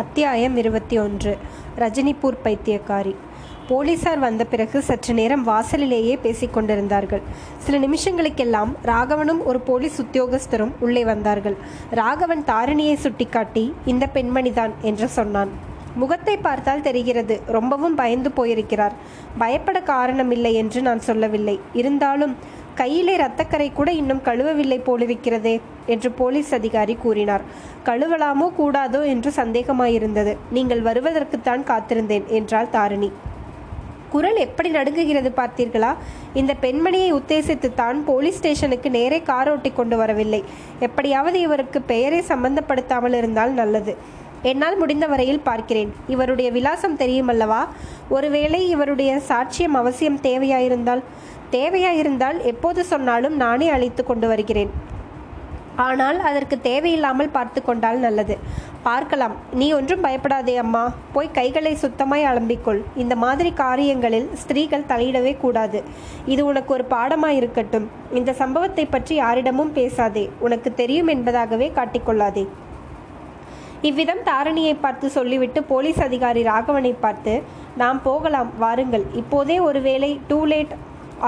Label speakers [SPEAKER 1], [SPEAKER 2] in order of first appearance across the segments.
[SPEAKER 1] அத்தியாயம் இருபத்தி ஒன்று. ரஜினிபூர் பைத்தியக்காரி. போலீசார் வந்த பிறகு சற்று நேரம் வாசலிலேயே பேசிக் கொண்டிருந்தார்கள். சில நிமிஷங்களுக்கெல்லாம் ராகவனும் ஒரு போலீஸ் உத்தியோகஸ்தரும் உள்ளே வந்தார்கள். ராகவன் தாரிணியை சுட்டிக்காட்டி இந்த பெண்மணிதான் என்று சொன்னான். முகத்தை பார்த்தால் தெரிகிறது ரொம்பவும் பயந்து போயிருக்கிறார். பயப்பட காரணமில்லை என்று நான் சொல்லவில்லை. இருந்தாலும் கையிலே ரத்தக்கரை கூட இன்னும் கழுவவில்லை போலிருக்கிறதே என்று போலீஸ் அதிகாரி கூறினார். கழுவலாமோ கூடாதோ என்று சந்தேகமாயிருந்தது. நீங்கள் வருவதற்குத்தான் காத்திருந்தேன் என்றாள் தாரிணி. குரல் எப்படி நடுங்குகிறது பார்த்தீர்களா? இந்த பெண்மணியை உத்தேசித்து தான் போலீஸ் ஸ்டேஷனுக்கு நேரே கார் ஓட்டி கொண்டு வரவில்லை. எப்படியாவது இவருக்கு பெயரை சம்பந்தப்படுத்தாமல் இருந்தால் நல்லது. என்னால் முடிந்த வரையில் பார்க்கிறேன். இவருடைய விலாசம் தெரியுமல்லவா? ஒருவேளை இவருடைய சாட்சியம் அவசியம் தேவையாயிருந்தால் தேவையாயிருந்தால் எப்போது சொன்னாலும் நானே அழைத்து கொண்டு வருகிறேன். ஆனால் அதற்கு தேவையில்லாமல் பார்த்து கொண்டால் நல்லது. பார்க்கலாம். நீ ஒன்றும் பயப்படாதே அம்மா. போய் கைகளை சுத்தமாய் அலம்பிக்கொள். இந்த மாதிரி காரியங்களில் ஸ்திரீகள் தலையிடவே கூடாது. இது உனக்கு ஒரு பாடமாய் இருக்கட்டும். இந்த சம்பவத்தை பற்றி யாரிடமும் பேசாதே. உனக்கு தெரியும் என்பதாகவே காட்டிக்கொள்ளாதே. இவ்விதம் தாரணியை பார்த்து சொல்லிவிட்டு போலீஸ் அதிகாரி ராகவனை பார்த்து நாம் போகலாம். வாருங்கள். இப்போதே ஒருவேளை டூ லேட்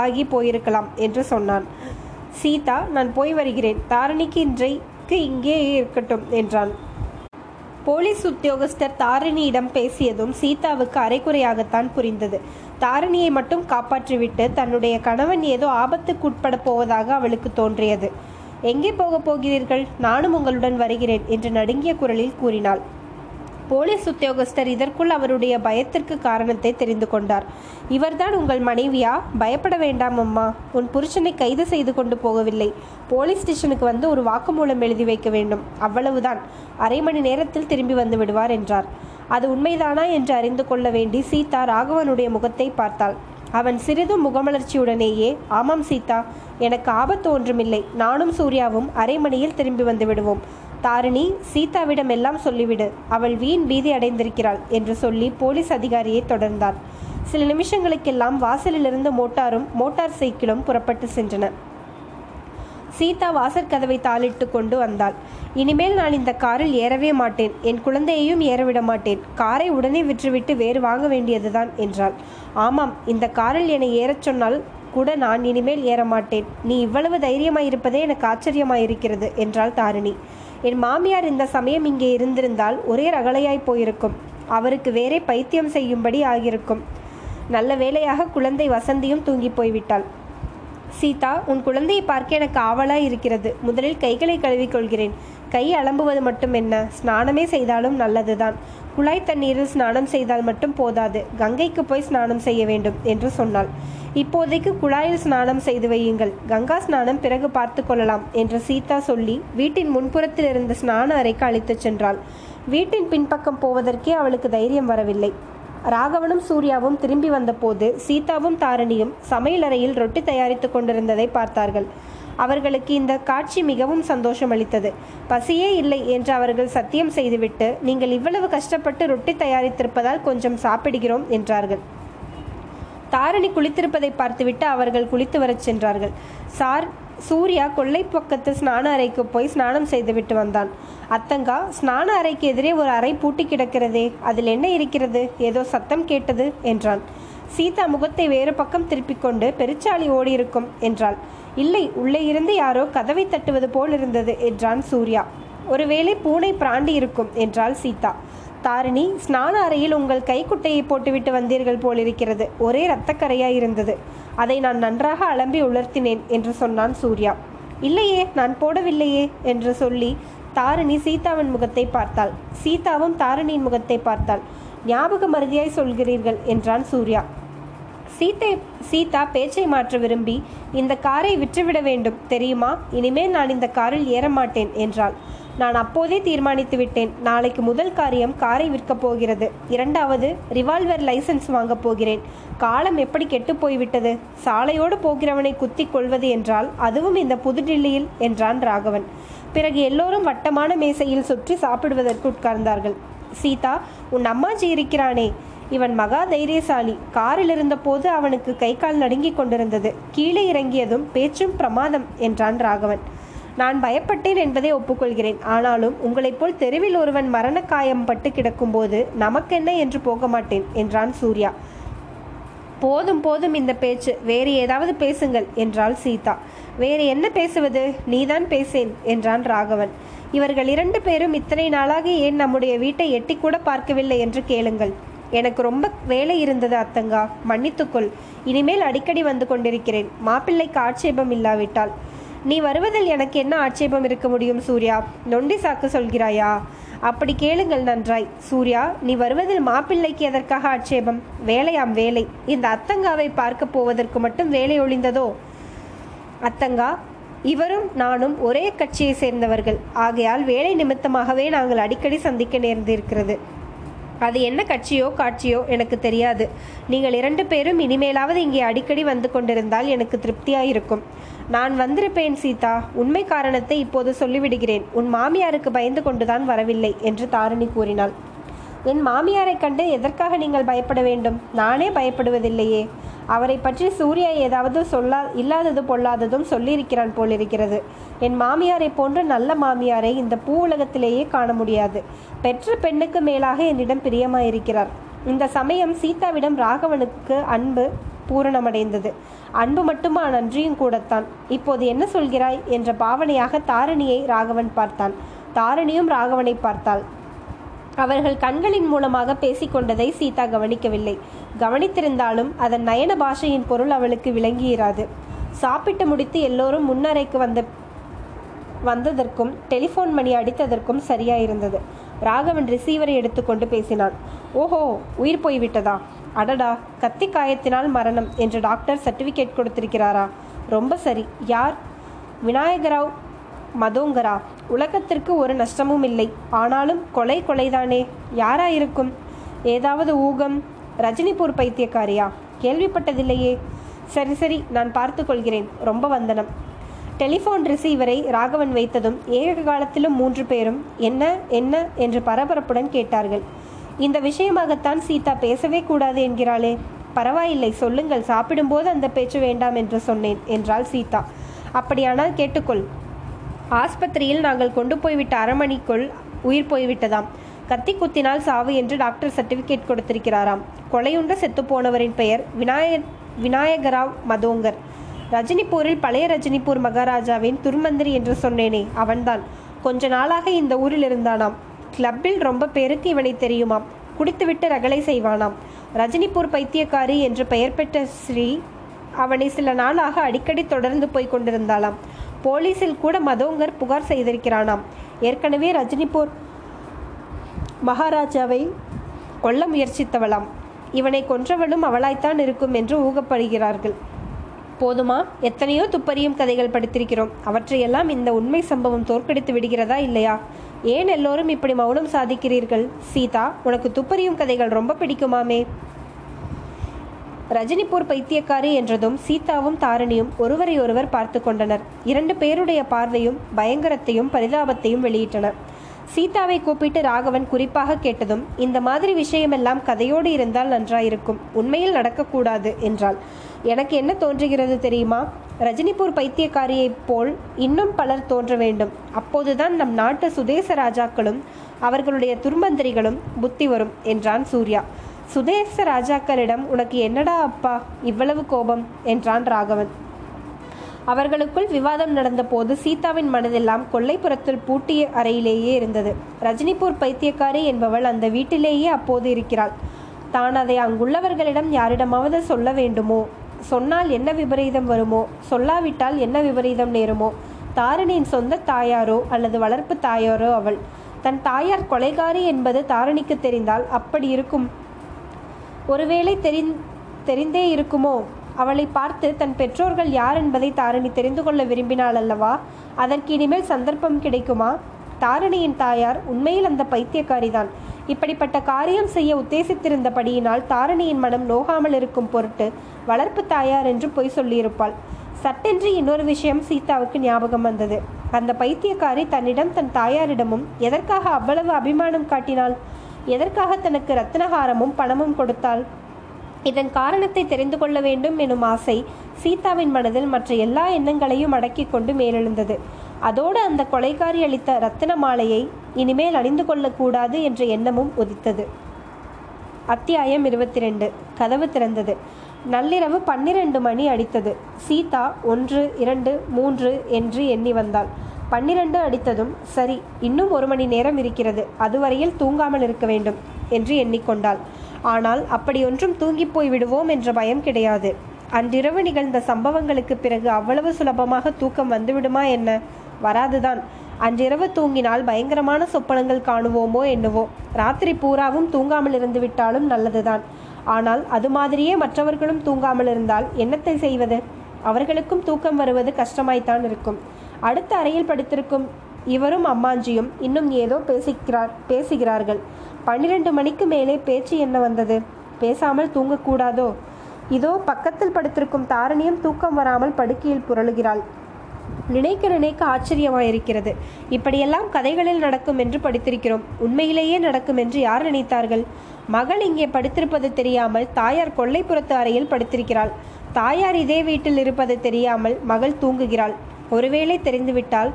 [SPEAKER 1] ஆகி போயிருக்கலாம் என்று சொன்னான். சீதா நான் போய் வருகிறேன். தாரணிக்கு இன்றைக்கு இங்கே இருக்கட்டும் என்றான். போலீஸ் உத்தியோகஸ்தர் தாரிணியிடம் பேசியதும் சீதாவுக்கு அரைக்குறையாகத்தான் புரிந்தது. தாரிணியை மட்டும் காப்பாற்றிவிட்டு தன்னுடைய கணவன் ஏதோ ஆபத்துக்கு உட்பட போவதாக அவளுக்கு தோன்றியது. எங்கே போகப் போகிறீர்கள்? நானும் உங்களுடன் வருகிறேன் என்று நடுங்கிய குரலில் கூறினாள். போலீஸ் உத்தியோகஸ்தர் இதற்குள் அவருடைய பயத்திற்கு காரணத்தை தெரிந்து கொண்டார். இவர்தான் உங்கள் மனைவியா? பயப்பட வேண்டாம் அம்மா. உன் புருஷனை கைது செய்து கொண்டு போகவில்லை. போலீஸ் ஸ்டேஷனுக்கு வந்து ஒரு வாக்குமூலம் எழுதி வைக்க வேண்டும். அவ்வளவுதான். அரை மணி நேரத்தில் திரும்பி வந்து விடுவார் என்றார். அது உண்மைதானா? என்று அறிந்து கொள்ள வேண்டி சீதா ராகவனுடைய முகத்தை பார்த்தாள். அவன் சிறிதும் முகமலர்ச்சியுடனேயே ஆமாம் சீதா. எனக்கு ஆபத்து ஒன்றுமில்லை. நானும் சூர்யாவும் அரை மணியில் திரும்பி வந்து விடுவோம். தாரிணி சீதாவிடம் எல்லாம் சொல்லிவிடு. அவள் வீண் பீதி அடைந்திருக்கிறாள் என்று சொல்லி போலீஸ் அதிகாரியை தொடர்ந்தார். சில நிமிஷங்களுக்கெல்லாம் வாசலிலிருந்து மோட்டாரும் மோட்டார் சைக்கிளும் புறப்பட்டு சென்றன. சீதா வாசற்கதவை தாளிட்டு கொண்டு வந்தாள். இனிமேல் நான் இந்த காரில் ஏறவே மாட்டேன். என் குழந்தையையும் ஏறவிட மாட்டேன். காரை உடனே விற்றுவிட்டு வேறு வாங்க வேண்டியதுதான் என்றாள். ஆமாம் இந்த காரில் என்னை ஏறச் சொன்னால் கூட நான் இனிமேல் ஏற மாட்டேன். நீ இவ்வளவு தைரியமாயிருப்பதே எனக்கு ஆச்சரியமாயிருக்கிறது என்றாள் தாரிணி. என் மாமியார் இந்த சமயம் இங்கே இருந்திருந்தால் ஒரே ரகளையாய் போயிருக்கும். அவருக்கு வேறே பைத்தியம் செய்யும்படி ஆகியிருக்கும். நல்ல வேளையாக குழந்தை வசந்தியும் தூங்கி போய்விட்டாள். சீதா உன் குழந்தையை பார்க்க எனக்கு ஆவலாய் இருக்கிறது. முதலில் கைகளை கழுவிக்கொள்கிறேன் கை அலம்புவது மட்டும் என்ன? ஸ்நானமே செய்தாலும் நல்லதுதான். குழாய் தண்ணீரில் ஸ்நானம் செய்தால் மட்டும் போதாது. கங்கைக்கு போய் ஸ்நானம் செய்ய வேண்டும் என்று சொன்னாள். இப்போதைக்கு குழாயில் ஸ்நானம் செய்து வையுங்கள். கங்கா ஸ்நானம் பிறகு பார்த்து கொள்ளலாம் என்று சீதா சொல்லி வீட்டின் முன்புறத்தில் இருந்த ஸ்நான அறைக்கு அழைத்துச் சென்றாள். வீட்டின் பின்பக்கம் போவதற்கே அவளுக்கு தைரியம் வரவில்லை. ராகவனும் சூர்யாவும் திரும்பி வந்தபோது சீதாவும் தாரணியும் சமையலறையில் ரொட்டி தயாரித்துக் கொண்டிருந்ததை பார்த்தார்கள். அவர்களுக்கு இந்த காட்சி மிகவும் சந்தோஷம் அளித்தது பசியே இல்லை என்று அவர்கள் சத்தியம் செய்துவிட்டு நீங்கள் இவ்வளவு கஷ்டப்பட்டு ரொட்டி தயாரித்திருப்பதால் கொஞ்சம் சாப்பிடுகிறோம் என்றார்கள். தாரணி குளித்திருப்பதை பார்த்துவிட்டு அவர்கள் குளித்து வரச் சென்றார்கள். சார் சூர்யா கொல்லை பக்கத்து ஸ்நான அறைக்கு போய் ஸ்நானம் செய்துவிட்டு வந்தான். அத்தங்கா ஸ்நான அறைக்கு எதிரே ஒரு அறை பூட்டி கிடக்கிறதே அதில் என்ன இருக்கிறது? ஏதோ சத்தம் கேட்டது என்றான். சீதா முகத்தை வேறு பக்கம் திருப்பிக் கொண்டு பெருச்சாளி ஓடியிருக்கும் என்றாள். இல்லை உள்ளே இருந்து யாரோ கதவை தட்டுவது போல் இருந்தது என்றான் சூர்யா. ஒருவேளை பூனை பிராண்டி இருக்கும் என்றாள் சீதா. தாரிணி ஸ்நான அறையில் உங்கள் கைக்குட்டையை போட்டுவிட்டு வந்தீர்கள் போலிருக்கிறது. ஒரே இரத்தக்கரையாய் இருந்தது. அதை நான் நன்றாக அலம்பி உலர்த்தினேன் என்று சொன்னான் சூர்யா. இல்லையே நான் போடவில்லையே என்று சொல்லி தாரிணி சீதாவின் முகத்தை பார்த்தாள். சீதாவும் தாரிணியின் முகத்தை பார்த்தாள். ஞாபக மருதியாய் சொல்கிறீர்கள் என்றான் சூர்யா. சீத்தை சீதா பேச்சை மாற்ற விரும்பி இந்த காரை விற்றுவிட வேண்டும் தெரியுமா? இனிமேல் நான் இந்த காரில் ஏற மாட்டேன் என்றாள். நான் அப்போதே தீர்மானித்து விட்டேன். நாளைக்கு முதல் காரியம் காரை விற்கப் போகிறது. இரண்டாவது ரிவால்வர் லைசன்ஸ் வாங்கப் போகிறேன். காலம் எப்படி கெட்டு போய்விட்டது? சாலையோடு போகிறவனை குத்திக் கொள்வது என்றால் அதுவும் இந்த புதுடில்லியில் என்றான் ராகவன். பிறகு எல்லோரும் வட்டமான மேசையில் சுற்றி சாப்பிடுவதற்கு உட்கார்ந்தார்கள். சீதா உன் அம்மாஜி இருக்கிறானே. இவன் மகா தைரியசாலி. காரில் இருந்தபோது அவனுக்கு கை கால் நடுங்கிக் கொண்டிருந்தது. கீழே இறங்கியதும் பேச்சும் பிரமாதம் என்றான் ராகவன். நான் பயப்பட்டேன் என்பதை ஒப்புக்கொள்கிறேன். ஆனாலும் உங்களைப் போல் தெருவில் ஒருவன் மரண காயம் பட்டு கிடக்கும்போது நமக்கென்ன என்று போக மாட்டேன் என்றான் சூர்யா. போதும் போதும் இந்த பேச்சு. வேறு ஏதாவது பேசுங்கள் என்றாள் சீதா. வேறு என்ன பேசுவது? நீதான் பேசேன் என்றான் ராகவன். இவர்கள் இரண்டு பேரும் இத்தனை நாளாக ஏன் நம்முடைய வீட்டை எட்டி கூட பார்க்கவில்லை என்று கேளுங்கள். எனக்கு ரொம்ப வேலை இருந்தது அத்தங்கா. மன்னித்துக்கொள். இனிமேல் அடிக்கடி வந்து கொண்டிருக்கிறேன். மாப்பிள்ளைக்கு ஆட்சேபம் இல்லாவிட்டால். நீ வருவதில் எனக்கு என்ன ஆட்சேபம் இருக்க முடியும் சூர்யா? நொண்டி சாக்கு சொல்கிறாயா? அப்படி கேளுங்கள் நன்றாய். சூர்யா நீ வருவதில் மாப்பிள்ளைக்கு எதற்காக ஆட்சேபம்? வேலையாம் வேலை. இந்த அத்தங்காவை பார்க்க போவதற்கு மட்டும் வேலை ஒளிந்ததோ அத்தங்கா இவரும் நானும் ஒரே கட்சியை சேர்ந்தவர்கள். ஆகையால் வேலை நிமித்தமாகவே நாங்கள் அடிக்கடி சந்திக்க நேர்ந்திருக்கிறது. அது என்ன கட்சியோ காட்சியோ எனக்கு தெரியாது. நீங்கள் இரண்டு பேரும் இனிமேலாவது இங்கே அடிக்கடி வந்து கொண்டிருந்தால் எனக்கு திருப்தியாயிருக்கும். நான் வந்திருப்பேன் சீதா. உண்மை காரணத்தை இப்போது சொல்லிவிடுகிறேன். உன் மாமியாருக்கு பயந்து கொண்டுதான் வரவில்லை என்று தாரிணி கூறினாள். என் மாமியாரை கண்டு எதற்காக நீங்கள் பயப்பட வேண்டும்? நானே பயப்படுவதில்லையே. அவரை பற்றி சூர்யா ஏதாவது சொல்லா இல்லாதது பொல்லாததும் சொல்லியிருக்கிறான் போலிருக்கிறது. என் மாமியாரை போன்ற நல்ல மாமியாரை இந்த பூ உலகத்திலேயே காண முடியாது. பெற்ற பெண்ணுக்கு மேலாக என்னிடம் பிரியமாயிருக்கிறார். இந்த சமயம் சீதாவிடம் ராகவனுக்கு அன்பு பூரணமடைந்தது. அன்பு மட்டுமா நன்றியும் கூடத்தான். இப்போது என்ன சொல்கிறாய்? என்ற பாவனையாக தாரணியை ராகவன் பார்த்தான். தாரணியும் ராகவனை பார்த்தாள். அவர்கள் கண்களின் மூலமாக பேசிக்கொண்டதை சீதா கவனிக்கவில்லை. கவனித்திருந்தாலும் அதன் நயன பாஷையின் பொருள் அவளுக்கு விளங்கியிராது. சாப்பிட்டு முடித்து எல்லோரும் முன்னறைக்கு வந்த வந்ததற்கும் டெலிஃபோன் மணி அடித்ததற்கும் சரியாயிருந்தது. ராகவன் ரிசீவரை எடுத்துக்கொண்டு பேசினான். ஓஹோ உயிர் போய்விட்டதா அடடா கத்தி காயத்தினால் மரணம் என்று டாக்டர் சர்டிஃபிகேட் கொடுத்திருக்கிறாரா? ரொம்ப சரி. யார்? விநாயகராவ் மதோங்கரா? உலகத்திற்கு ஒரு நஷ்டமும் இல்லை. ஆனாலும் கொலை கொலைதானே. யாராயிருக்கும்? ஏதாவது ஊகம்? ரஜினிபூர் பைத்தியக்காரியா? கேள்விப்பட்டதில்லையே. சரி சரி நான் பார்த்து கொள்கிறேன். ரொம்ப வந்தனம். டெலிஃபோன் ரிசீவரை ராகவன் வைத்ததும் ஏக காலத்திலும் மூன்று பேரும் என்ன என்ன என்று பரபரப்புடன் கேட்டார்கள். இந்த விஷயமாகத்தான் சீதா பேசவே கூடாது என்கிறாளே. பரவாயில்லை சொல்லுங்கள். சாப்பிடும்போது அந்த பேச்சு வேண்டாம் என்று சொன்னேன் என்றாள் சீதா. அப்படியானால் கேட்டுக்கொள். ஆஸ்பத்திரியில் நாங்கள் கொண்டு போய்விட்ட அரை மணிக்குள் உயிர் போய்விட்டதாம். கத்தி குத்தினால் சாவு என்று டாக்டர் சர்டிபிகேட் கொடுத்திருக்கிறாராம். கொலையுண்ட செத்துப்போனவரின் பெயர் விநாயக விநாயகராவ் மதோங்கர். ரஜினிபூரில் பழைய ரஜினிபூர் மகாராஜாவின் துர்மந்திரி என்று சொன்னேனே அவன்தான். கொஞ்ச நாளாக இந்த ஊரில் இருந்தானாம். கிளப்பில் ரொம்ப பேருக்கு இவனை தெரியுமாம். குடித்துவிட்டு ரகளை செய்வானாம். ரஜினிபூர் பைத்தியக்காரி என்று பெயர் பெற்ற ஸ்ரீ அவனை சில நாளாக அடிக்கடி தொடர்ந்து போய் கொண்டிருந்தாளாம். போலீஸில் கூட மதோங்கர் புகார் செய்திருக்கிறானாம். ஏற்கனவே ரஜினிபூர் மகாராஜாவை கொல்ல முயற்சித்தவளாம். இவனை கொன்றவளும் அவளாய்த்தான் இருக்கும் என்று ஊகப்படுகிறார்கள். போதுமா? எத்தனையோ துப்பறியும் கதைகள் படித்திருக்கிறோம். அவற்றையெல்லாம் இந்த உண்மை சம்பவம் தோற்கடித்து விடுகிறதா இல்லையா? ஏன் எல்லோரும் இப்படி மௌனம் சாதிக்கிறீர்கள்? சீதா உனக்கு துப்பறியும் கதைகள் ரொம்ப பிடிக்குமாமே. ரஜினிபூர் பைத்தியக்காரி என்றதும் சீதாவும் தாரணியும் ஒருவரை ஒருவர் பார்த்து கொண்டனர். இரண்டு பேருடைய பார்வையும் பயங்கரத்தையும் பரிதாபத்தையும் வெளியிட்டன. சீதாவை கூப்பிட்டு ராகவன் குறிப்பாக கேட்டதும் இந்த மாதிரி விஷயமெல்லாம் கதையோடு இருந்தால் நன்றாயிருக்கும் உண்மையில் நடக்கக்கூடாது என்றாள். எனக்கு என்ன தோன்றுகிறது தெரியுமா? ரஜினிபூர் பைத்தியக்காரியைப் போல் இன்னும் பலர் தோன்ற வேண்டும். அப்போதுதான் நம் நாட்டு சுதேச ராஜாக்களும் அவர்களுடைய துர்மந்திரிகளும் புத்தி வரும் என்றான் சூர்யா. சுதேச ராஜாக்களிடம் உனக்கு என்னடா அப்பா இவ்வளவு கோபம் என்றான் ராகவன். அவர்களுக்குள் விவாதம் நடந்தபோது சீதாவின் மனதெல்லாம் கொல்லைப்புறத்தில் பூட்டிய அறையிலேயே இருந்தது. ரஜினிபூர் பைத்தியக்காரி என்பவள் அந்த வீட்டிலேயே அப்போது இருக்கிறாள். தான் அதை அங்குள்ளவர்களிடம் யாரிடமாவது சொல்ல வேண்டுமோ? சொன்னால் என்ன விபரீதம் வருமோ? சொல்லாவிட்டால் என்ன விபரீதம் நேருமோ? தாரணியின் சொந்த தாயாரோ அல்லது வளர்ப்பு தாயாரோ அவள். தன் தாயார் கொலைகாரி என்பது தாரணிக்கு தெரிந்தால் அப்படி இருக்கும். ஒருவேளை தெரிந் தெரிந்தே இருக்குமோ? அவளை பார்த்து தன் பெற்றோர்கள் யார் என்பதை தாரணி தெரிந்து கொள்ள விரும்பினாள் அல்லவா? அதற்கு இனிமேல் சந்தர்ப்பம் கிடைக்குமா? தாரணியின் தாயார் உண்மையில் அந்த பைத்தியக்காரிதான். இப்படிப்பட்ட காரியம் செய்ய உத்தேசித்திருந்தபடியினால் தாரணியின் மனம் நோகாமல் இருக்கும் பொருட்டு வளர்ப்பு தாயார் என்று பொய் சொல்லியிருப்பாள். சட்டென்று இன்னொரு விஷயம் சீதாவுக்கு ஞாபகம் வந்தது. அந்த பைத்தியக்காரி தன்னிடம் தன் தாயாரிடமும் எதற்காக அவ்வளவு அபிமானம் காட்டினாள்? எதற்காக தனக்கு ரத்னஹாரமும் பணமும் கொடுத்தாள்? இதன் காரணத்தை தெரிந்து கொள்ள வேண்டும் எனும் ஆசை சீதாவின் மனதில் மற்ற எல்லா எண்ணங்களையும் அடக்கிக் கொண்டு மேலெழுந்தது. அதோடு அந்த கொலைகாரி அளித்த ரத்தின மாலையை இனிமேல் அணிந்து கொள்ளக்கூடாது என்ற எண்ணமும் உதித்தது. அத்தியாயம் இருபத்தி ரெண்டு கதவு திறந்தது. நள்ளிரவு பன்னிரண்டு மணி அடித்தது. சீதா ஒன்று இரண்டு மூன்று என்று எண்ணி வந்தாள். பன்னிரண்டு அடித்ததும் சரி இன்னும் ஒரு மணி நேரம் இருக்கிறது அதுவரையில் தூங்காமல் இருக்க வேண்டும் என்று எண்ணிக்கொண்டாள். ஆனால் அப்படியொன்றும் தூங்கிப் போய் விடுவோம் என்ற பயம் கிடையாது. அன்றிரவு நிகழ்ந்த சம்பவங்களுக்கு பிறகு அவ்வளவு சுலபமாக தூக்கம் வந்துவிடுமா என்ன? வராதுதான். அன்றிரவு தூங்கினால் பயங்கரமான சொப்பனங்கள் காணுவோமோ என்னவோ. ராத்திரி பூராவும் தூங்காமல் இருந்து விட்டாலும் நல்லதுதான். ஆனால் அது மாதிரியே மற்றவர்களும் தூங்காமல் இருந்தால் என்னத்தை செய்வது? அவர்களுக்கும் தூக்கம் வருவது கஷ்டமாய்த்தான் இருக்கும். அடுத்த அறையில் படித்திருக்கும் இவரும் அம்மாஞ்சியும் இன்னும் ஏதோ பேசிக்கிறார் பேசுகிறார்கள். பன்னிரண்டு மணிக்கு மேலே பேச்சு என்ன வந்தது? பேசாமல் தூங்கக்கூடாதோ? இதோ பக்கத்தில் படுத்திருக்கும் தாரணியும் தூக்கம் வராமல் படுக்கையில் புரளுகிறாள். நினைக்க நினைக்க ஆச்சரியமாயிருக்கிறது. இப்படியெல்லாம் கதைகளில் நடக்கும் என்று படித்திருக்கிறோம். உண்மையிலேயே நடக்கும் என்று யார் நினைத்தார்கள்? மகள் இங்கே படித்திருப்பது தெரியாமல் தாயார் கொல்லைப்புறத்து அறையில் படித்திருக்கிறாள். தாயார் இதே வீட்டில் இருப்பது தெரியாமல் மகள் தூங்குகிறாள். ஒருவேளை தெரிந்துவிட்டால்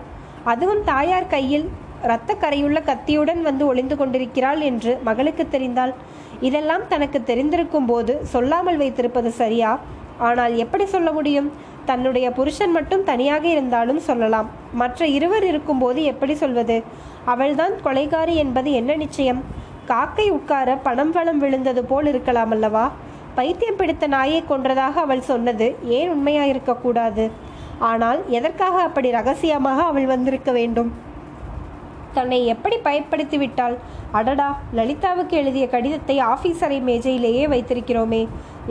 [SPEAKER 1] அதுவும் தாயார் கையில் இரத்த கரையுள்ள கத்தியுடன் வந்து ஒளிந்து கொண்டிருக்கிறாள் என்று மகளுக்கு தெரிந்தால் இதெல்லாம் தனக்கு தெரிந்திருக்கும் போது சொல்லாமல் வைத்திருப்பது சரியா? ஆனால் எப்படி சொல்ல முடியும்? தன்னுடைய புருஷன் மட்டும் தனியாக இருந்தாலும் சொல்லலாம். மற்ற இருவர் இருக்கும்போது எப்படி சொல்வது? அவள்தான் கொலைகாரி என்பது என்ன நிச்சயம்? காக்கை உட்கார பணம் வளம் விழுந்தது போல் இருக்கலாம் அல்லவா பைத்தியம் பிடித்த நாயை கொன்றதாக அவள் சொன்னது ஏன் உண்மையாயிருக்கக்கூடாது ஆனால் எதற்காக அப்படி ரகசியமாக அவள் வந்திருக்க வேண்டும்? தன்னை எப்படி பயப்படுத்தி விட்டாள் அடடா லலிதாவுக்கு எழுதிய கடிதத்தை ஆபீஸ் அறை மேஜையிலேயே வைத்திருக்கிறோமே.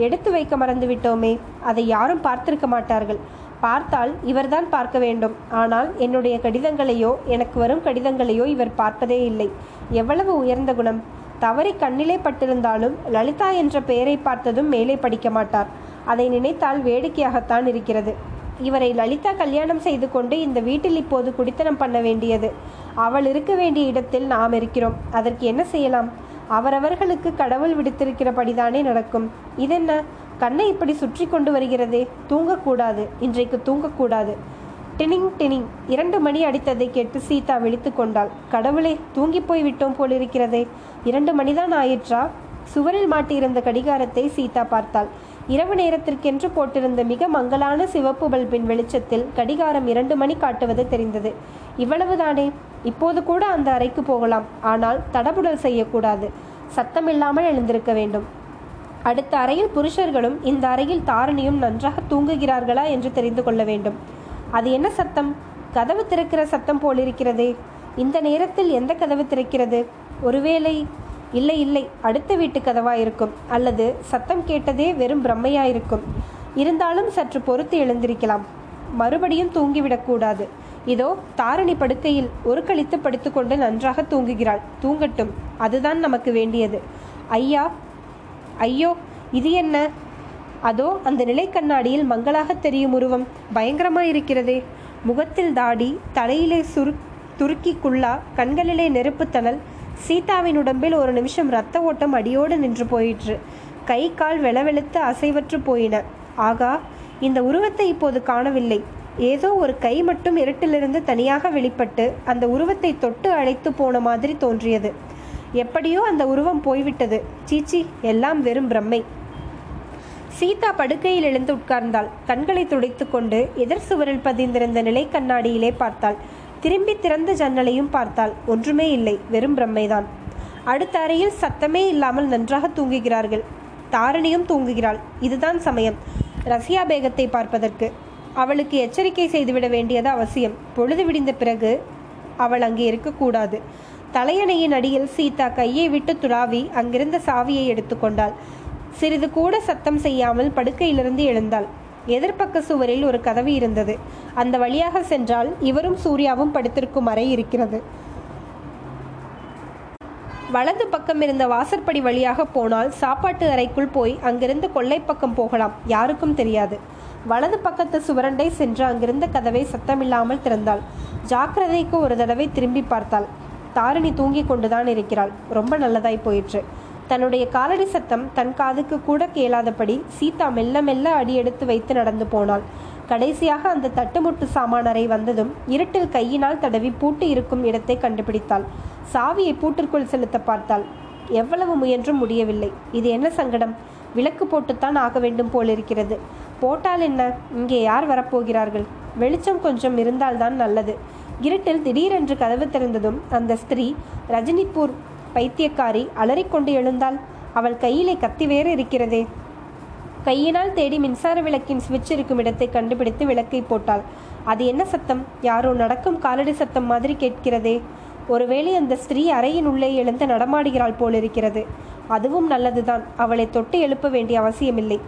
[SPEAKER 1] எடுத்து வைக்க மறந்து விட்டோமே அதை யாரும் பார்த்திருக்க மாட்டார்கள். பார்த்தால் இவர்தான் பார்க்க வேண்டும். ஆனால் என்னுடைய கடிதங்களையோ எனக்கு வரும் கடிதங்களையோ இவர் பார்ப்பதே இல்லை. எவ்வளவு உயர்ந்த குணம். தவறி கண்ணிலே பட்டிருந்தாலும் லலிதா என்ற பெயரை பார்த்ததும் மேலே படிக்க மாட்டார். அதை நினைத்தால் வேடிக்கையாகத்தான் இருக்கிறது. இவரை லலிதா கல்யாணம் செய்து கொண்டு இந்த வீட்டில் இப்போது குடித்தனம் பண்ண வேண்டியது. அவள் இருக்க வேண்டிய இடத்தில் நாம் இருக்கிறோம். அதற்கு என்ன செய்யலாம்? அவரவர்களுக்கு கடவுள் விடுத்திருக்கிறபடிதானே நடக்கும். இதென்ன? கண்ணை இப்படி சுற்றி கொண்டு வருகிறதே. தூங்கக்கூடாது. இன்றைக்கு தூங்கக்கூடாது. டினிங் டினிங். இரண்டு மணி அடித்ததை கேட்டு சீதா விழித்து கொண்டாள். கடவுளே தூங்கி போய் விட்டோம் போலிருக்கிறதே. இரண்டு மணிதான் ஆயிற்றா? சுவரில் மாட்டியிருந்த கடிகாரத்தை சீதா பார்த்தாள். இரவு நேரத்திற்கென்று போட்டிருந்த மிக மங்கலான சிவப்பு பல்பின் வெளிச்சத்தில் கடிகாரம் இரண்டு மணி காட்டுவது தெரிந்தது. இவ்வளவுதானே? இப்போது கூட அந்த அறைக்கு போகலாம். ஆனால் தடபுடல் செய்யக்கூடாது. சத்தமில்லாமல் எழுந்திருக்க வேண்டும். அடுத்த அறையில் புருஷர்களும் இந்த அறையில் தாரணியும் நன்றாக தூங்குகிறார்களா என்று தெரிந்து கொள்ள வேண்டும். அது என்ன சத்தம்? கதவு திறக்கிற சத்தம் போலிருக்கிறதே. இந்த நேரத்தில் எந்த கதவு திறக்கிறது? ஒருவேளை இல்லை இல்லை அடுத்த வீட்டு கதவாயிருக்கும் அல்லது சத்தம் கேட்டதே வெறும் பிரம்மையாயிருக்கும் இருந்தாலும் சற்று பொறுத்து எழுந்திருக்கலாம். மறுபடியும் தூங்கிவிடக்கூடாது இதோ தாரணி படுக்கையில் ஒரு கழித்து படுத்துக்கொண்டு நன்றாக தூங்குகிறாள். தூங்கட்டும். அதுதான் நமக்கு வேண்டியது. ஐயா ஐயோ இது என்ன? அதோ அந்த நிலை கண்ணாடியில் மங்களாக தெரியும் உருவம் பயங்கரமாயிருக்கிறதே முகத்தில் தாடி தலையிலே சுரு துருக்கி குள்ளா கண்களிலே நெருப்புத்தணல் சீதாவின் உடம்பில் ஒரு நிமிஷம் இரத்த ஓட்டம் அடியோடு நின்று போயிற்று. கை கால் வெளவெளுத்து அசைவற்று போயின. ஆகா இந்த உருவத்தை இப்போது காணவில்லை. ஏதோ ஒரு கை மட்டும் இருட்டிலிருந்து தனியாக வெளிப்பட்டு அந்த உருவத்தை தொட்டு அழைத்து போன மாதிரி தோன்றியது. எப்படியோ அந்த உருவம் போய்விட்டது. சீச்சி எல்லாம் வெறும் பிரம்மை. சீதா படுக்கையில் எழுந்து உட்கார்ந்தாள். கண்களை துடைத்து கொண்டு எதிர் சுவரில் பதிந்திருந்த நிலை கண்ணாடியிலே பார்த்தாள். திரும்பி திறந்த ஜன்னலையும் பார்த்தாள் ஒன்றுமே இல்லை வெறும் பிரம்மைதான். அடுத்த அறையில் சத்தமே இல்லாமல் நன்றாக தூங்குகிறார்கள். தாரணியும் தூங்குகிறாள். இதுதான் சமயம். ரசியா பேகத்தை பார்ப்பதற்கு. அவளுக்கு எச்சரிக்கை செய்துவிட வேண்டியது அவசியம். பொழுது விடிந்த பிறகு அவள் அங்கே இருக்கக்கூடாது. தலையணையின் அடியில் சீதா கையை விட்டு துளாவி அங்கிருந்த சாவியை எடுத்துக்கொண்டாள். சிறிது கூட சத்தம் செய்யாமல் படுக்கையிலிருந்து எழுந்தாள். எதிர்ப்பக்க சுவரில் ஒரு கதவு இருந்தது. அந்த வழியாக சென்றால் இவரும் சூர்யாவும் படுத்திருக்கும் அறை இருக்கிறது. வலது பக்கம் இருந்த வாசற்படி வழியாக போனால் சாப்பாட்டு அறைக்குள் போய் அங்கிருந்து கொள்ளை பக்கம் போகலாம். யாருக்கும் தெரியாது. வலது பக்கத்து சுவரண்டை சென்று அங்கிருந்த கதவை சத்தமில்லாமல் திறந்தாள். ஜாக்கிரதைக்கு ஒரு தடவை திரும்பி பார்த்தாள். தாரிணி தூங்கிக் கொண்டுதான் இருக்கிறாள். ரொம்ப நல்லதாய் போயிற்று. தன்னுடைய காலடி சத்தம் தன் காதுக்கு கூட கேளாதபடி சீதா மெல்ல மெல்ல அடி எடுத்து வைத்து நடந்து போனாள். கடைசியாக அந்த தட்டுமுட்டு சாமானரை வந்ததும் இருட்டில் கையினால் தடவி பூட்டு இருக்கும் இடத்தை கண்டுபிடித்தாள். சாவியை பூட்டிற்குள் செலுத்த பார்த்தாள். எவ்வளவு முயன்றும் முடியவில்லை. இது என்ன சங்கடம்? விளக்கு போட்டுத்தான் ஆக வேண்டும் போலிருக்கிறது. போட்டால் என்ன? இங்கே யார் வரப்போகிறார்கள்? வெளிச்சம் கொஞ்சம் இருந்தால்தான் நல்லது. இருட்டில் திடீரென்று கதவு திறந்ததும் அந்த ஸ்திரீ ரஜினிபூர் பைத்தியக்காரி அலறிக்கொண்டு எழுந்தாள். அவள் கையிலே கத்தி வேறு இருக்கிறதே. கையினால் தேடி மின்சார விளக்கின் சுவிட்ச் இருக்கும் இடத்தை கண்டுபிடித்து விளக்கை போட்டாள். அது என்ன சத்தம்? யாரோ நடக்கும் காலடி சத்தம் மாதிரி கேட்கிறதே. ஒருவேளை அந்த ஸ்திரீ அறையின் உள்ளே எழுந்து நடமாடுகிறாள் போலிருக்கிறது. அதுவும் நல்லதுதான். அவளை தொட்டு எழுப்ப வேண்டிய அவசியமில்லை.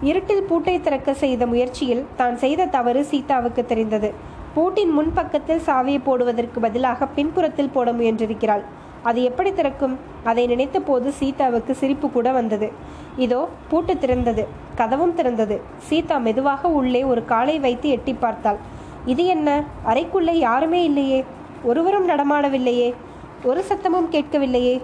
[SPEAKER 1] இருட்டில் பூட்டை திறக்க செய்த முயற்சியில் தான் செய்த தவறு சீதாவுக்கு தெரிந்தது. பூட்டின் முன்பக்கத்தில் சாவியை போடுவதற்கு பதிலாக பின்புறத்தில் போட முயன்றிருக்கிறாள். அது எப்படி திறக்கும்? அதை நினைத்த போது சீதாவுக்கு சிரிப்பு கூட வந்தது. இதோ பூட்டு திறந்தது. கதவும் திறந்தது. சீதா மெதுவாக உள்ளே ஒரு காலை வைத்து எட்டி பார்த்தாள். இது என்ன? அறைக்குள்ளே யாருமே இல்லையே. ஒருவரும் நடமாடவில்லையே. ஒரு சத்தமும் கேட்கவில்லையே.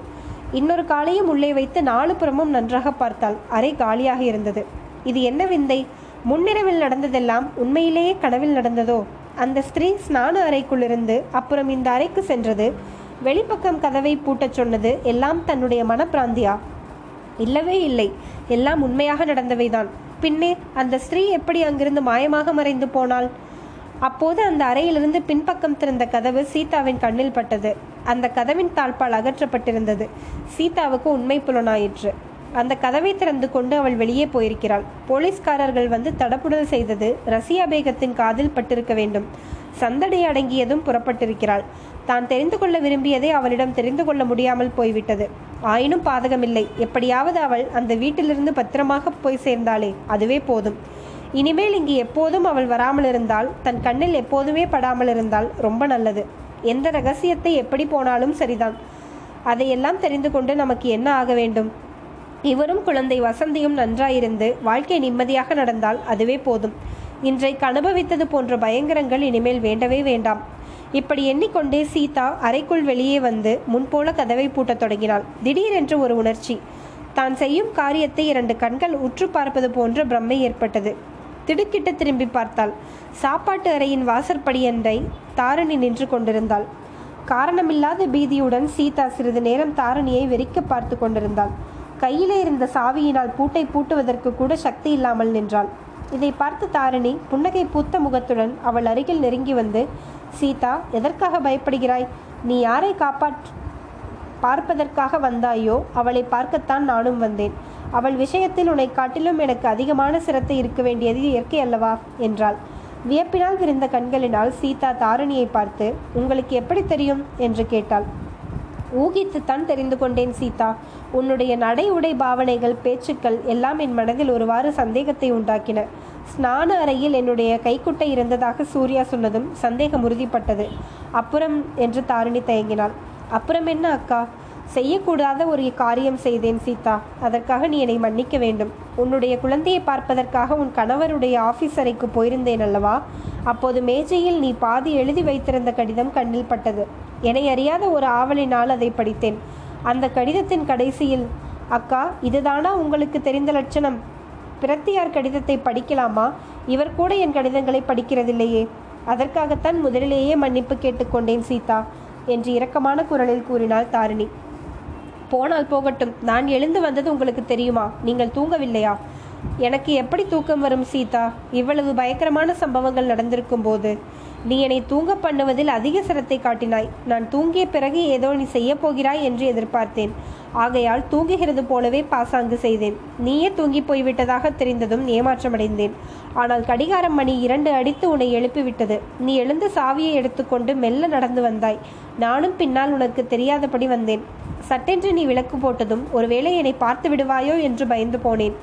[SPEAKER 1] இன்னொரு காலையும் உள்ளே வைத்து நாலு புறமும் நன்றாக பார்த்தாள். அறை காலியாக இருந்தது. இது என்ன விந்தை? முன்னிரவில் நடந்ததெல்லாம் உண்மையிலேயே கனவில் நடந்ததோ? அந்த ஸ்திரீ ஸ்நான அறைக்குள்ளிருந்து அப்புறம் இந்த அறைக்கு சென்றது வெளிப்பக்கம் கதவை பூட்டச் சொன்னது எல்லாம் தன்னுடைய மனப்பிராந்தியா? இல்லவே இல்லை. எல்லாம் உண்மையாக நடந்தவைதான். பின்னே அந்த ஸ்திரீ எப்படி அங்கிருந்து மாயமாக மறைந்து போனாள்? அப்போது அந்த அறையிலிருந்து பின்பக்கம் திறந்த கதவு சீதாவின் கண்ணில் பட்டது. அந்த கதவின் தாழ்பால் அகற்றப்பட்டிருந்தது. சீதாவுக்கு உண்மை புலனாயிற்று. அந்த கதவை திறந்து கொண்டு அவள் வெளியே போயிருக்கிறாள். போலீஸ்காரர்கள் வந்து தடப்புடல் செய்தது ரசியா பேகத்தின் காதில் பட்டிருக்க வேண்டும். சந்தடி அடங்கியதும் புறப்பட்டிருக்கிறாள். தான் தெரிந்து கொள்ள விரும்பியதை அவளிடம் தெரிந்து கொள்ள முடியாமல் போய்விட்டது. ஆயினும் பாதகமில்லை. எப்படியாவது அவள் அந்த வீட்டிலிருந்து பத்திரமாக போய் சேர்ந்தாளே அதுவே போதும். இனிமேல் இங்கு எப்போதும் அவள் வராமல் இருந்தால் தன் கண்ணில் எப்போதுமே படாமல் இருந்தால் ரொம்ப நல்லது. எந்த ரகசியத்தை எப்படி போனாலும் சரிதான். அதையெல்லாம் தெரிந்து கொண்டு நமக்கு என்ன ஆக வேண்டும்? இவரும் குழந்தை வசந்தியும் நன்றாயிருந்து வாழ்க்கை நிம்மதியாக நடந்தால் அதுவே போதும். இன்றைக்கு அனுபவித்தது போன்ற பயங்கரங்கள் இனிமேல் வேண்டவே வேண்டாம். இப்படி எண்ணிக்கொண்டே சீதா அறைக்குள் வெளியே வந்து முன்போல கதவை பூட்டத் தொடங்கினாள். திடீரென்று ஒரு உணர்ச்சி. தான் செய்யும் காரியத்தை இரண்டு கண்கள் உற்று பார்ப்பது போன்ற பிரம்மை ஏற்பட்டது. திடுக்கிட்டு திரும்பி பார்த்தாள். சாப்பாட்டு அறையின் வாசற்படியன்றை தாரணி நின்று கொண்டிருந்தாள். காரணமில்லாத பீதியுடன் சீதா சிறிது நேரம் தாரணியை வெறிக்க பார்த்து கொண்டிருந்தாள். கையிலே இருந்த சாவியினால் பூட்டை பூட்டுவதற்கு கூட சக்தி இல்லாமல் நின்றாள். இதை பார்த்து தாரிணி புன்னகை பூத்த முகத்துடன் அவள் அருகில் நெருங்கி வந்து சீதா எதற்காக பயப்படுகிறாய்? நீ யாரை காப்பாற்ற பார்ப்பதற்காக வந்தாயோ அவளை பார்க்கத்தான் நானும் வந்தேன். அவள் விஷயத்தில் உன்னை காட்டிலும் எனக்கு அதிகமான சிரத்தை இருக்க வேண்டியது இயற்கை அல்லவா? என்றாள். வியப்பினால் விரிந்த கண்களினால் சீதா தாரிணியை பார்த்து உங்களுக்கு எப்படி தெரியும்? என்று கேட்டாள். ஊகித்துத்தான் தெரிந்து கொண்டேன் சீதா. உன்னுடைய நடை உடை பாவனைகள் பேச்சுக்கள் எல்லாம் என் மனதில் ஒருவாறு சந்தேகத்தை உண்டாக்கின. ஸ்நான அறையில் என்னுடைய கைக்குட்டை இருந்ததாக சூர்யா சொன்னதும் சந்தேகம் உறுதிப்பட்டது. அப்புறம் என்று தாரிணி தயங்கினாள். அப்புறம் என்ன அக்கா? செய்யக்கூடாத ஒரு காரியம் செய்தேன் சீதா. அதற்காக நீ என்னை மன்னிக்க வேண்டும். உன்னுடைய குழந்தையை பார்ப்பதற்காக உன் கணவருடைய ஆஃபீஸ் அறைக்கு போயிருந்தேன் அல்லவா? அப்போது மேஜையில் நீ பாதி எழுதி வைத்திருந்த கடிதம் கண்ணில் பட்டது. என்னை அறியாத ஒரு ஆவலினால் அதை படித்தேன். அந்த கடிதத்தின் கடைசியில் அக்கா இதுதானா உங்களுக்கு தெரிந்த லட்சணம்? பிரத்தியார் கடிதத்தை படிக்கலாமா? இவர் கூட என் கடிதங்களை படிக்கிறதில்லையே. அதற்காகத்தான் முதலிலேயே மன்னிப்பு கேட்டுக்கொண்டேன் சீதா என்று இரக்கமான குரலில் கூறினாள் தாரிணி. போனால் போகட்டும். நான் எழுந்து வந்தது உங்களுக்கு தெரியுமா? நீங்கள் தூங்கவில்லையா? எனக்கு எப்படி தூக்கம் வரும் சீதா? இவ்வளவு பயங்கரமான சம்பவங்கள் நடந்திருக்கும் போது. நீ என்னை தூங்க பண்ணுவதில் அதிக சிரத்தை காட்டினாய். நான் தூங்கிய பிறகு ஏதோ நீ செய்ய போகிறாய் என்று எதிர்பார்த்தேன். ஆகையால் தூங்குகிறது போலவே பாசாங்கு செய்தேன். நீயே தூங்கி போய்விட்டதாக தெரிந்ததும் ஏமாற்றமடைந்தேன். ஆனால் கடிகாரம் மணி இரண்டு அடித்து உன்னை எழுப்பிவிட்டது. நீ எழுந்து சாவியை எடுத்துக்கொண்டு மெல்ல நடந்து வந்தாய். நானும் பின்னால் உனக்கு தெரியாதபடி வந்தேன். சட்டென்று நீ விளக்கு போட்டதும் ஒருவேளை என்னை பார்த்து விடுவாயோ என்று பயந்து போனேன்.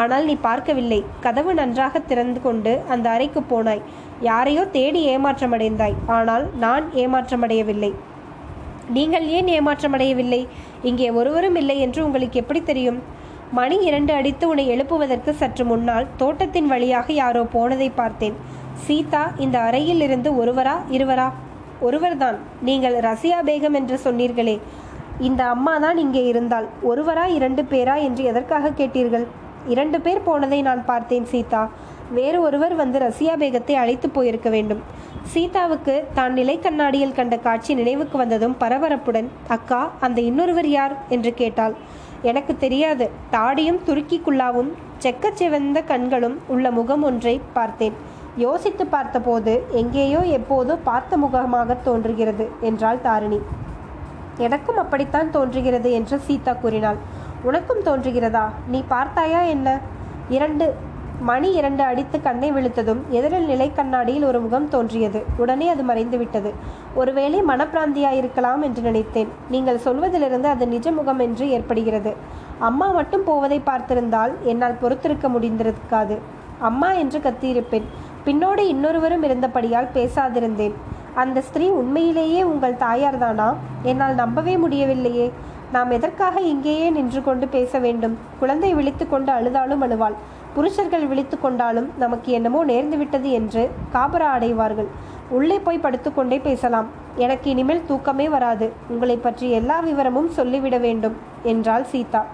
[SPEAKER 1] ஆனால் நீ பார்க்கவில்லை. கதவு நன்றாக திறந்து கொண்டு அந்த அறைக்கு போனாய். யாரையோ தேடி ஏமாற்றமடைந்தாய். ஆனால் நான் ஏமாற்றமடையவில்லை. நீங்கள் ஏன் ஏமாற்றமடையவில்லை? இங்கே ஒருவரும் இல்லை என்று உங்களுக்கு எப்படி தெரியும்? மணி இரண்டு அடித்து உன்னை எழுப்புவதற்கு சற்று முன்னால் தோட்டத்தின் வழியாக யாரோ போனதை பார்த்தேன். சீதா இந்த அறையில் இருந்து ஒருவரா இருவரா? ஒருவர்தான். நீங்கள் ரசியா பேகம் என்று சொன்னீர்களே. இந்த அம்மா தான் இங்கே இருந்தாள். ஒருவரா இரண்டு பேரா என்று எதற்காக கேட்டீர்கள்? இரண்டு பேர் போனதை நான் பார்த்தேன் சீதா. வேறு ஒருவர் வந்து ரசியா பேகத்தை அழைத்து போயிருக்க வேண்டும். சீதாவுக்கு தான் நிலை கண்ணாடியில் கண்ட காட்சி நினைவுக்கு வந்ததும் பரபரப்புடன் அக்கா அந்த இன்னொருவர் யார்? என்று கேட்டாள். எனக்கு தெரியாது. தாடியும் துருக்கிக்குள்ளாவும் செக்கச்சிவந்த கண்களும் உள்ள முகம் ஒன்றை பார்த்தேன். யோசித்து பார்த்தபோது எங்கேயோ எப்போதோ பார்த்த முகமாக தோன்றுகிறது என்றாள் தாரிணி. எனக்கும் அப்படித்தான் தோன்றுகிறது என்று சீதா கூறினாள். உனக்கும் தோன்றுகிறதா? நீ பார்த்தாயா என்ன? இரண்டு மணி இரண்டு அடித்து கண்ணை விழுத்ததும் எதிரில் நிலை கண்ணாடியில் ஒரு முகம் தோன்றியது. உடனே அது மறைந்து விட்டது. ஒருவேளை மனப்பிராந்தியாயிருக்கலாம் என்று நினைத்தேன். நீங்கள் சொல்வதிலிருந்து அது நிஜ முகம் என்று ஏற்படுகிறது. அம்மா மட்டும் போவதை பார்த்திருந்தால் என்னால் பொறுத்திருக்க முடிந்திருக்காது. அம்மா என்று கத்தியிருப்பேன். பின்னோடு இன்னொருவரும் இருந்தபடியால் பேசாதிருந்தேன். அந்த ஸ்திரீ உண்மையிலேயே உங்கள் தாயார்தானா? என்னால் நம்பவே முடியவில்லையே. நாம் எதற்காக இங்கேயே நின்று கொண்டு பேச வேண்டும்? குழந்தை விழித்து கொண்டு அழுதாலும் அழுவாள். புருஷர்கள் விழித்து கொண்டாலும் நமக்கு என்னமோ நேர்ந்து விட்டது என்று காபரா அடைவார்கள். உள்ளே போய் படுத்துக்கொண்டே பேசலாம். எனக்கு இனிமேல் தூக்கமே வராது. உங்களை பற்றி எல்லா விவரமும் சொல்லிவிட வேண்டும் என்றாள் சீதா.